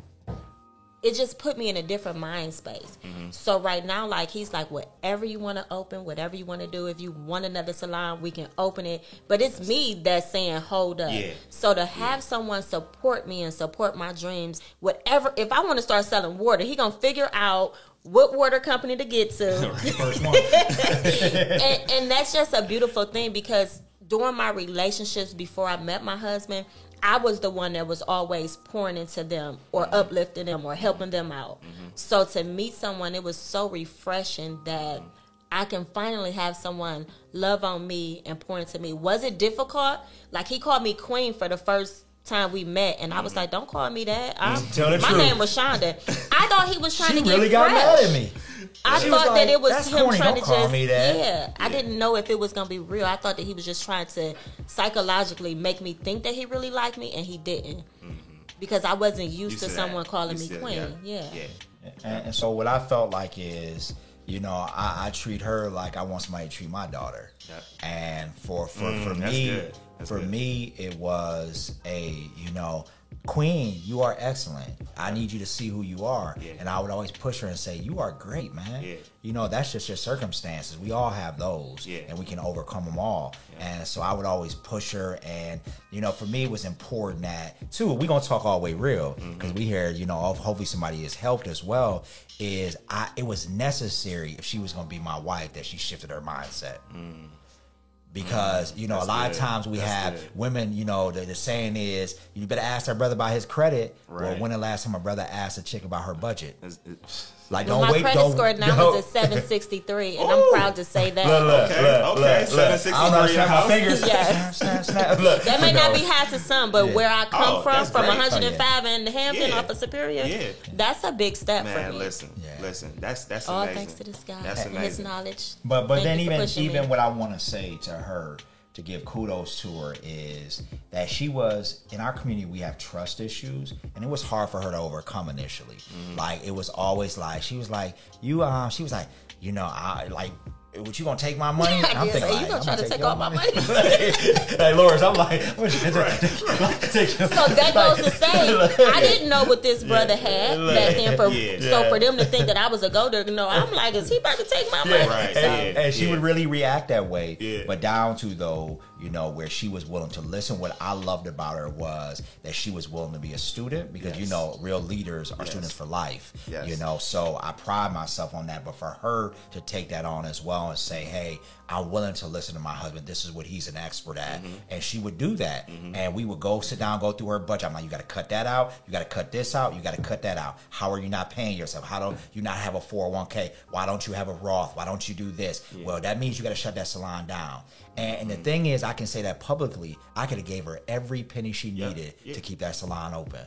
it just put me in a different mind space. Mm-hmm. So right now, like he's like, whatever you want to open, whatever you want to do, if you want another salon, we can open it. But it's me that's saying, hold up. Yeah. So to have someone support me and support my dreams, whatever, if I want to start selling water, he gonna figure out what water company to get to. First one. and, and that's just a beautiful thing because during my relationships before I met my husband, I was the one that was always pouring into them or mm-hmm. uplifting them or helping them out. Mm-hmm. So to meet someone, it was so refreshing that mm-hmm. I can finally have someone love on me and pour into me. Was it difficult? Like he called me queen for the first time we met, and I was like, "Don't call me that." I'm, Tell the my truth. name was Shonda. I thought he was trying She to get really got mad at me. I She thought like, that it was "That's him corny, trying don't to call just me that." yeah. I didn't know if it was gonna be real. I thought that he was just trying to psychologically make me think that he really liked me, and he didn't because I wasn't used Used to to someone calling me Used to- queen. Yeah. yeah. And, and so what I felt like is, you know, I, I treat her like I want somebody to treat my daughter. Yep. And for for, Mm, for that's me, good. That's for good. me, it was a you know. Queen, you are excellent. I need you to see who you are. Yeah. And I would always push her and say, You are great, man. Yeah. You know, that's just your circumstances. We all have those. Yeah. And we can overcome them all. And so I would always push her. And, you know, for me, it was important that, too, we're going to talk all the way real Mm-hmm. because we hear, you know, hopefully somebody has helped as well. Is I, it was necessary if she was going to be my wife that she shifted her mindset. Because, you know. That's a lot good. of times we That's have good. women, you know, the, the saying is, you better ask our brother about his credit. Well, Right. when the last time a brother asked a chick about her budget? It's- it's- Like, Well, don't my wait. credit don't, score now don't- is a 763, and I'm proud to say that. Look, look, Okay, look, okay, look, 763. I'm not in your snapping my fingers. Yes. Snap, snap, snap. Look, That may not be high to some, but Yeah. where I come Oh, from, that's from great. 105 in Hampton Yeah. off of Superior, Yeah. that's a big step for Man, me. listen, Yeah. listen. That's that's All amazing. thanks to this guy That's and his knowledge. But but Thank then even even what I want to say to her to give kudos to her is that she was in our community we have trust issues and it was hard for her to overcome initially. Mm-hmm. Like it was always like she was like you uh she was like you know I like what you gonna take my money? And I'm Yeah, thinking you gonna I'm try to take your all my money? hey, Lawrence, I'm like, what you take your- So that goes to say, Like- I didn't know what this brother had back then. For Yeah. so for them to think that I was a go digger, no, I'm like, is he about to take my money? Right. and, Yeah, and she yeah. would really react that way. Yeah. But down to though, you know, where she was willing to listen. What I loved about her was that she was willing to be a student because you know, real leaders are Yes. students for life. Yes. You know, so I pride myself on that. But for her to take that on as well and say, Hey, I'm willing to listen to my husband. This is what he's an expert at. Mm-hmm. And she would do that. And we would go sit down, go through her budget. I'm like, you gotta cut that out, you gotta cut this out, you gotta cut that out. How are you not paying yourself? How don't you not have a 401k? Why don't you have a Roth? Why don't you do this? Well, that means you gotta shut that salon down. And, and the Mm-hmm. thing is, I can say that publicly. I could have gave her every penny she needed yeah. Mm-hmm. to keep that salon open,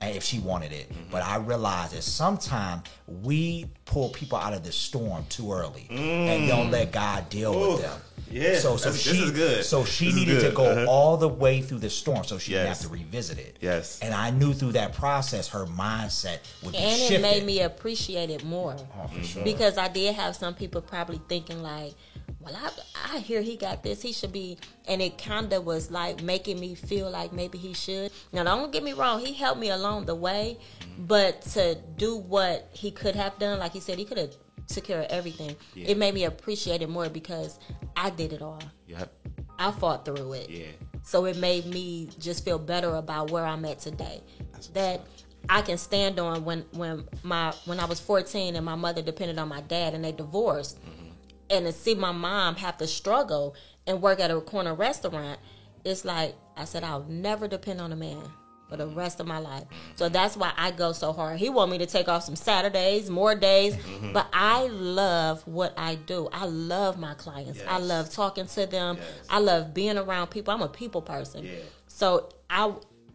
and if she wanted it. But I realized that sometimes we pull people out of the storm too early and don't let God deal Mm. Ooh, them. yeah, So so she this is good. so she This is needed to good. go Uh-huh. all the way through the storm, so she didn't Yes. have to revisit it. Yes. And I knew through that process, her mindset would be And shifted. it made me appreciate it more. Oh, for sure. Because I did have some people probably thinking like, well, I, I hear he got this. He should be, and it kind of was like making me feel like maybe he should. Now, don't get me wrong. He helped me along the way, but to do what he could have done, like he said, he could have took care of everything. Yeah. It made me appreciate it more because I did it all. Yep. I fought through it. Yeah. So it made me just feel better about where I'm at today. what's That I can stand on when when my when I was 14 and my mother depended on my dad and they divorced. Mm-hmm. And to see my mom have to struggle and work at a corner restaurant, it's like I said I'll never depend on a man for the rest of my life. So that's why I go so hard. He want me to take off some Saturdays, more days, but I love what I do. I love my clients. I love talking to them. Yes. I love being around people. I'm a people person. Yeah. So I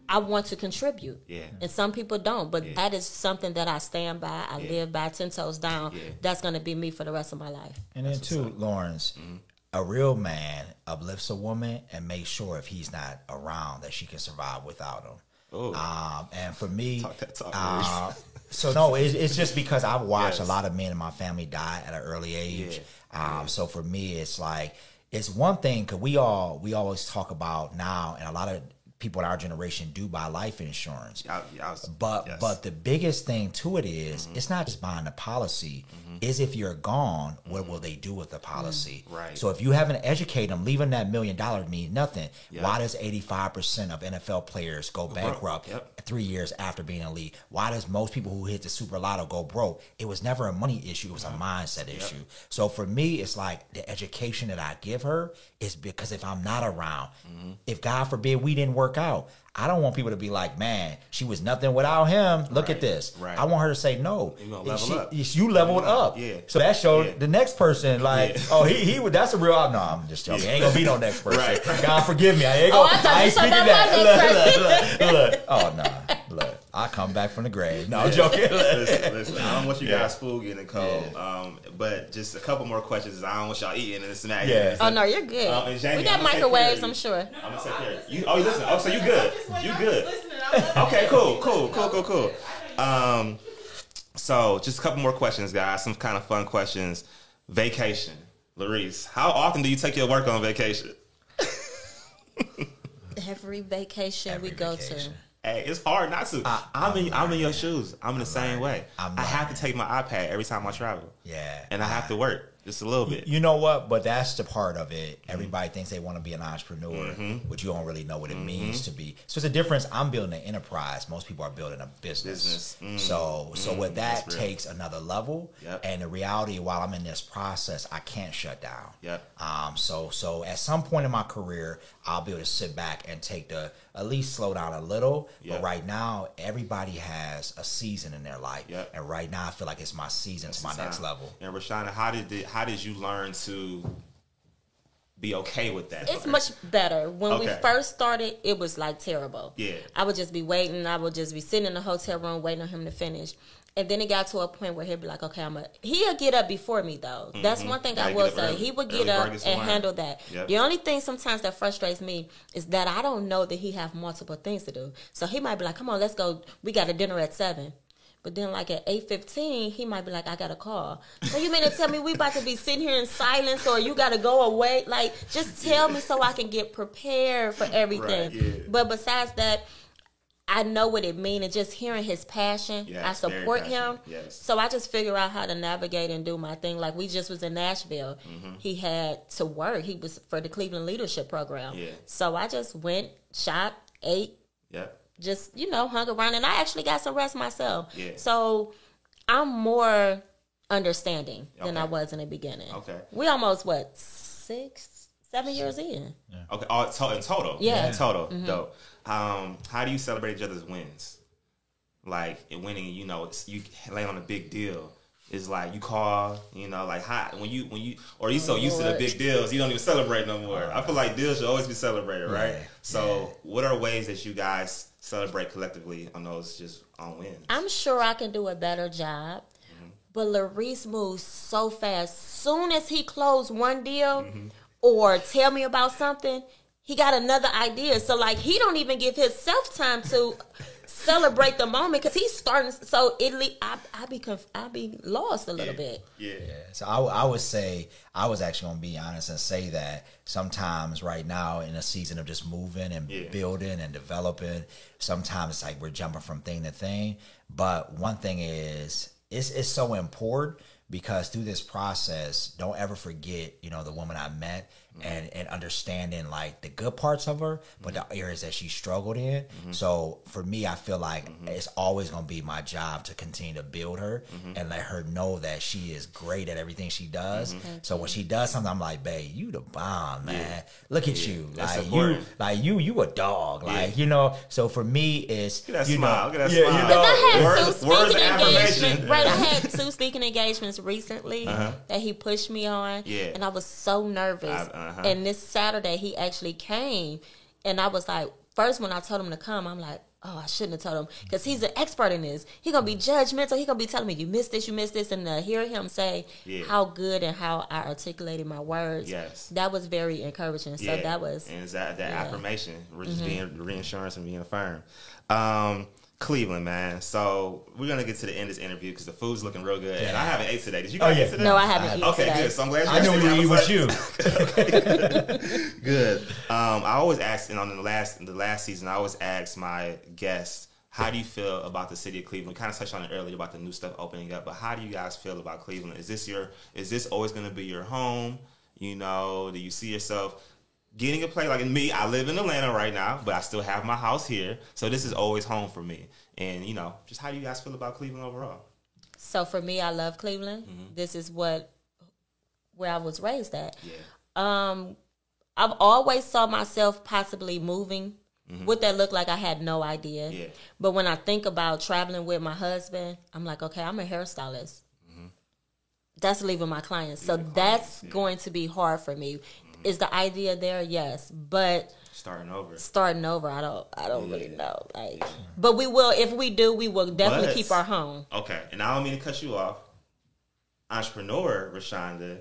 I want to contribute. Yeah. And some people don't, but that is something that I stand by. I Yeah. live by ten toes down. Yeah. That's going to be me for the rest of my life. And then too, Lawrence, Mm-hmm. a real man uplifts a woman and makes sure if he's not around that she can survive without him. Ooh. Um, and for me, Talk that talk, uh, so no, it's, it's just because I've watched Yes. a lot of men in my family die at an early age. Yeah. Um, so for me, it's like it's one thing because we all we always talk about now, and a lot of people in our generation do buy life insurance. I, I was, But yes. but the biggest thing to it is, it's not just buying the policy. Is if you're gone, what will they do with the policy? Right. So if you haven't educated them, leaving that million dollars means nothing. Yeah. Why does 85 percent of NFL players go bankrupt Yep. three years after being in the league? Why does most people who hit the super lotto go broke? It was never a money issue; it was a mindset issue. So for me, it's like the education that I give her is because if I'm not around, Mm-hmm. if God forbid we didn't work out. I don't want people to be like, man, she was nothing without him. Look Right, at this. right. I want her to say, no, You level she- up. You leveled up. Yeah. So that showed Yeah. the next person, like, Yeah. oh, he he would. That's a real. No, I'm just joking. Ain't gonna be no next person. Right. God forgive me. I ain't Oh, gonna. I thought I ain't speaking about that. Look, look, look, look. Oh no, look. I come back from the grave. No, I'm joking. listen, listen, I don't want you Yeah. guys food getting cold. Yeah. Um, but just a couple more questions. I don't want y'all eating and snack. Yeah. Oh no, you're good. Um, Jamie, we got I'm gonna take care microwaves. I'm sure. I'm gonna take care you. Oh, you listen. Oh, so you good? You good? Listening, I love it. Okay, cool, cool, cool, cool, cool. Um, so just a couple more questions, guys. Some kind of fun questions. Vacation, Larice. How often do you take your work on vacation? Every vacation we go vacation. to. Hey, it's hard not to. I'm in. I'm in your shoes. I'm in the same learning. way. I'm I have learning. to take my iPad every time I travel, Yeah. and I have to work just a little bit. You know what? But that's the part of it. Everybody thinks they want to be an entrepreneur, Mm-hmm. but you don't really know what it means to be. So it's a difference. I'm building an enterprise. Most people are building a business. Business. Mm. So so what that takes another level. Yep. And the reality, while I'm in this process, I can't shut down. Yep. Um. So so at some point in my career, I'll be able to sit back and take the at least slow down a little. Yep. But right now, everybody has a season in their life. Yep. And right now, I feel like it's my season to my next level. And Rashonda, how did it, how did you learn to be okay with that? It's much better. When we first started, it was like terrible. Yeah. I would just be waiting. I would just be sitting in the hotel room waiting on him to finish. And then it got to a point where he'd be like, okay, I'm a. He'll get up before me, though. That's one thing Gotta I will say. early. He would get up and handle that. Yep. The only thing sometimes that frustrates me is that I don't know that he have multiple things to do. So he might be like, come on, let's go. We got a dinner at 7. But then, like at eight fifteen, he might be like, "I got a call." So you mean to tell me we about to be sitting here in silence, or you got to go away? Like, just tell me so I can get prepared for everything. Right, yeah. But besides that, I know what it means, and just hearing his passion, Yes, I support him. yes. So I just figure out how to navigate and do my thing. Like we just was in Nashville, Mm-hmm. he had to work. He was for the Cleveland Leadership Program. Yeah. So I just went, shot, ate, Yep. just you know hung around and i actually got some rest myself Yeah. so i'm more understanding than i was in the beginning Okay. we almost what six seven years in Okay. Oh, to- in total. Yeah. Mm-hmm. In total. Dope. Um, how do you celebrate each other's wins? Like in winning, you know, it's, you land on a big deal. It's like you call, you know, like hot when you when you or you so used to the big deals, you don't even celebrate no more. I feel like deals should always be celebrated, right? Yeah, So, what are ways that you guys celebrate collectively on those just on wins? i'm sure i can do a better job but Larice moves so fast soon as he closed one deal or tell me about something he got another idea so like he don't even give himself time to celebrate the moment because he's starting so Italy, I, I be conf- I be lost a little bit Yeah. So I, I would say I was actually gonna be honest and say that sometimes right now in a season of just moving and Yeah. building and developing, sometimes it's like we're jumping from thing to thing. But one thing is it's it's so important because through this process, don't ever forget, you know, the woman I met Mm-hmm. and, and understanding like the good parts of her, but the mm-hmm. areas that she struggled in. Mm-hmm. So for me, I feel like it's always gonna be my job to continue to build her and let her know that she is great at everything she does. So when she does something, I'm like, babe, you the bomb, man. Look at you. That's like you like you you a dog. Like, you know, so for me it's Look at that you smile. know, Look at that yeah, smile. you know, I had Words- two words speaking of affirmation. engagements. Right, I had two speaking engagements recently uh-huh. that he pushed me on, Yeah. and I was so nervous. I- uh, uh-huh. And this Saturday, he actually came, and I was like, first when I told him to come, I'm like, oh, I shouldn't have told him because he's an expert in this. He gonna be judgmental. He gonna be telling me you missed this, you missed this, and to hear him say Yeah. how good and how I articulated my words, Yes. that was very encouraging. So that was and that that yeah. Mm-hmm. affirmation, which is being reinsurance and being affirmed. Um, Cleveland, man. So we're gonna get to the end of this interview because the food's looking real good, and I haven't ate today. Did you Oh, yeah. eat today? no, I haven't eaten Okay, today. good. So I'm glad you I guys knew ate. we I were was with like- you. Good. Um, I always ask, and on the last the last season, I always ask my guests, how do you feel about the city of Cleveland? We kind of touched on it earlier about the new stuff opening up, but how do you guys feel about Cleveland? Is this your is this always going to be your home? You know, do you see yourself getting a place like in me? I live in Atlanta right now, but I still have my house here, so this is always home for me. And you know, just how do you guys feel about Cleveland overall? So for me, I love Cleveland. Mm-hmm. This is what where I was raised at. Yeah. Um, I've always saw myself possibly moving. Mm-hmm. What that looked like, I had no idea. Yeah. But when I think about traveling with my husband, I'm like, okay, I'm a hairstylist. Mm-hmm. That's leaving my clients, so that's going to be hard for me. Is the idea there? Yes, but Starting over. starting over, I don't, I don't really know. Like, but we will. If we do, we will definitely But- keep our home. Okay, and I don't mean to cut you off. Entrepreneur Rashonda,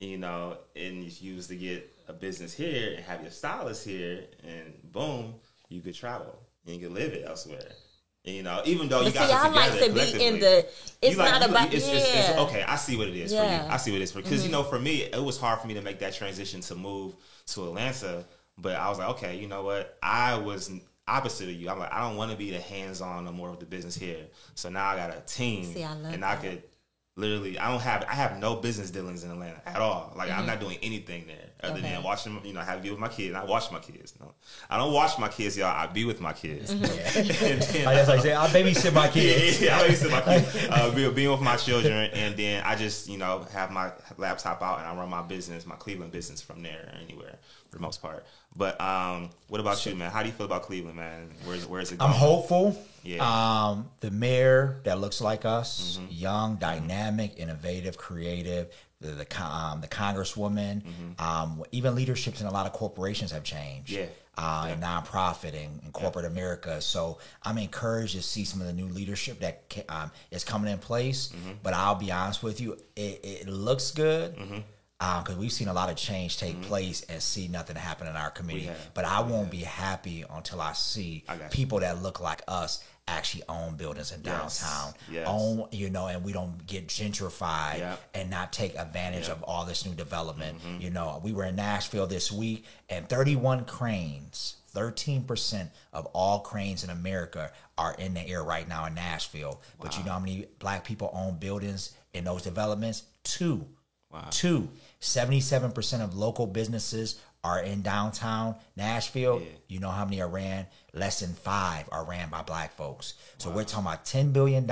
you know, and you was to get a business here and have your stylist here, and boom, you could travel and you could live it elsewhere. You know, even though you But guys see, are I like to be in the. It's like- not you- about. it's, yeah. it's, it's, okay. I see what it is for you. I see what it is for because you mm-hmm. know, for me, it was hard for me to make that transition to move to Atlanta. But I was like, okay, you know what? I was opposite of you. I'm like, I don't want to be the hands-on no more of the business here. So now I got a team, See, I love and I that. could literally, I don't have, I have no business dealings in Atlanta at all. Like I'm mm-hmm. not doing anything there other. Okay. than watching, you know, have you with my kids. I watch my kids. No, I don't watch my kids, y'all. I be with my kids. Mm-hmm. and then, I like say, I babysit my kids. yeah, I used to my kids, uh, be, being with my children, and then I just you know have my laptop out and I run my business, my Cleveland business from there or anywhere for the most part. But um, what about you, man? How do you feel about Cleveland, man? Where's where's it going? I'm hopeful. Yeah. Um, the mayor that looks like us, Mm-hmm. young, dynamic, innovative, creative. The the, um, the congresswoman, um, even leaderships in a lot of corporations have changed. Mm-hmm. Yeah. Uh, and nonprofit and, and corporate America. So I'm encouraged to see some of the new leadership that um, is coming in place. Mm-hmm. But I'll be honest with you, it, it looks good. Because we've seen a lot of change take place and see nothing happen in our community. Mm-hmm. But I won't be happy until I see I people that look like us actually own buildings in downtown. Yes. Own, you know, and we don't get gentrified Yeah. and not take advantage Yeah. Mm-hmm. of all this new development. You know, we were in Nashville this week and 31 cranes. 13% of all cranes in America are in the air right now in Nashville. But you know how many black people own buildings in those developments? Two. Two. 77% of local businesses are in downtown Nashville. You know how many are ran? Less than five are ran by black folks. So we're talking about $10 billion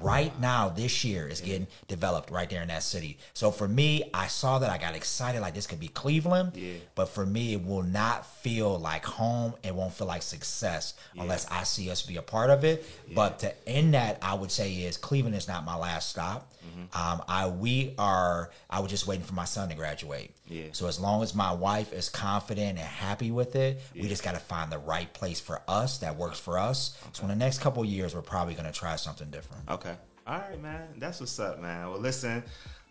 right now this year is getting developed right there in that city. So for me, I saw that I got excited like this could be Cleveland. Yeah. But for me, it will not feel like home. It won't feel like success unless I see us be a part of it. But to end that, I would say is Cleveland is not my last stop. Um, I we are. I was just waiting for my son to graduate. Yeah. So as long as my wife is confident and happy with it, we just got to find the right place for us that works for us. So in the next couple of years, we're probably going to try something different. Okay. All right, man. That's what's up, man. Well, listen,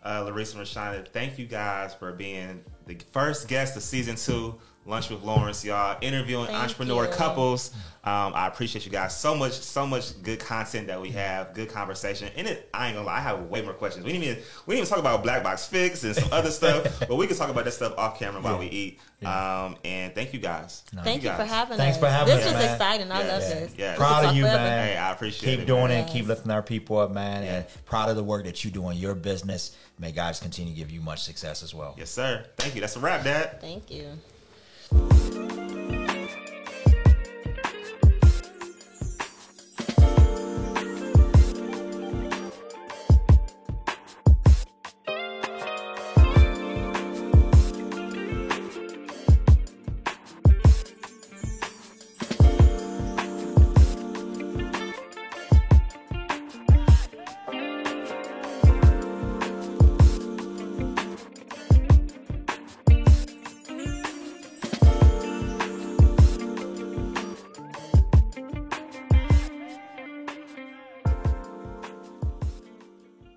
uh, Larissa and Rashonda, thank you guys for being the first guest of season two, Lunch with Lawrence, y'all. Interviewing Thank entrepreneur you. couples. Um, I appreciate you guys so much, so much good content that we have, good conversation. And it, I ain't gonna lie, I have way more questions. We didn't even we didn't even talk about Black Box Fix and some other stuff, but we can talk about that stuff off camera while we eat. Um, and thank you guys. Thank you for guys. having Thanks us. for having this us, was exciting. I Yes. love Yeah. this. Yeah. We could Proud of you, forever. man. Hey, I appreciate keep it. doing man. it. Keep lifting our people up, man. And proud of the work that you do in your business. May God continue to give you much success as well. Yes, sir. Thank you. That's a wrap, Dad. Thank you.